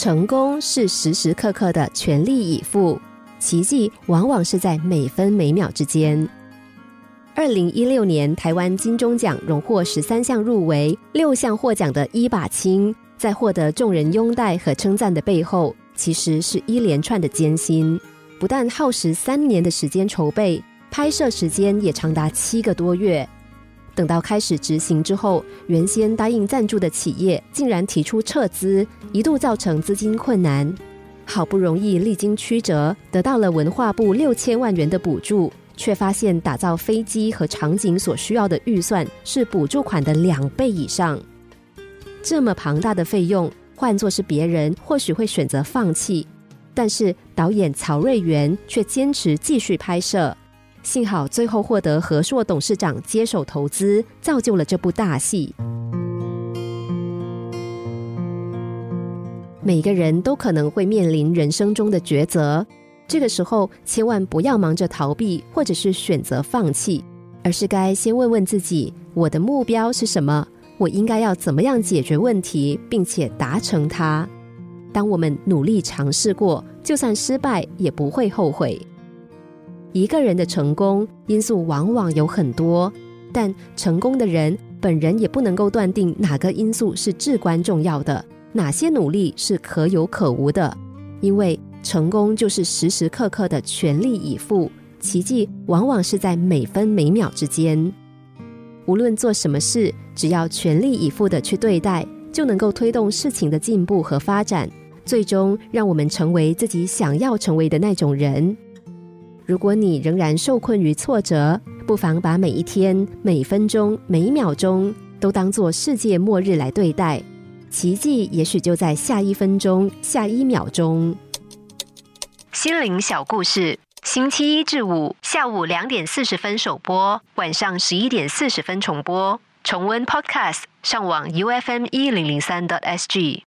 成功是时时刻刻的全力以赴，奇迹往往是在每分每秒之间。二零一六年台湾金钟奖荣获十三项入围、六项获奖的伊把青，在获得众人拥戴和称赞的背后，其实是一连串的艰辛。不但耗时三年的时间筹备，拍摄时间也长达七个多月。等到开始执行之后，原先答应赞助的企业竟然提出撤资，一度造成资金困难。好不容易历经曲折，得到了文化部六千万元的补助，却发现打造飞机和场景所需要的预算是补助款的两倍以上。这么庞大的费用，换作是别人，或许会选择放弃。但是导演曹瑞元却坚持继续拍摄。幸好最后获得和硕董事长接手投资，造就了这部大戏。每个人都可能会面临人生中的抉择，这个时候千万不要忙着逃避，或者是选择放弃，而是该先问问自己：我的目标是什么？我应该要怎么样解决问题，并且达成它？当我们努力尝试过，就算失败也不会后悔。一个人的成功因素往往有很多，但成功的人本人也不能够断定哪个因素是至关重要的，哪些努力是可有可无的。因为成功就是时时刻刻的全力以赴，奇迹往往是在每分每秒之间。无论做什么事，只要全力以赴的去对待，就能够推动事情的进步和发展，最终让我们成为自己想要成为的那种人。如果你仍然受困于挫折，不妨把每一天、每分钟、每秒钟都当作世界末日来对待，奇迹也许就在下一分钟、下一秒钟。心灵小故事，星期一至五下午两点四十分首播，晚上十一点四十分重播。重温 Podcast，上网 U F M 一零零三 t S G。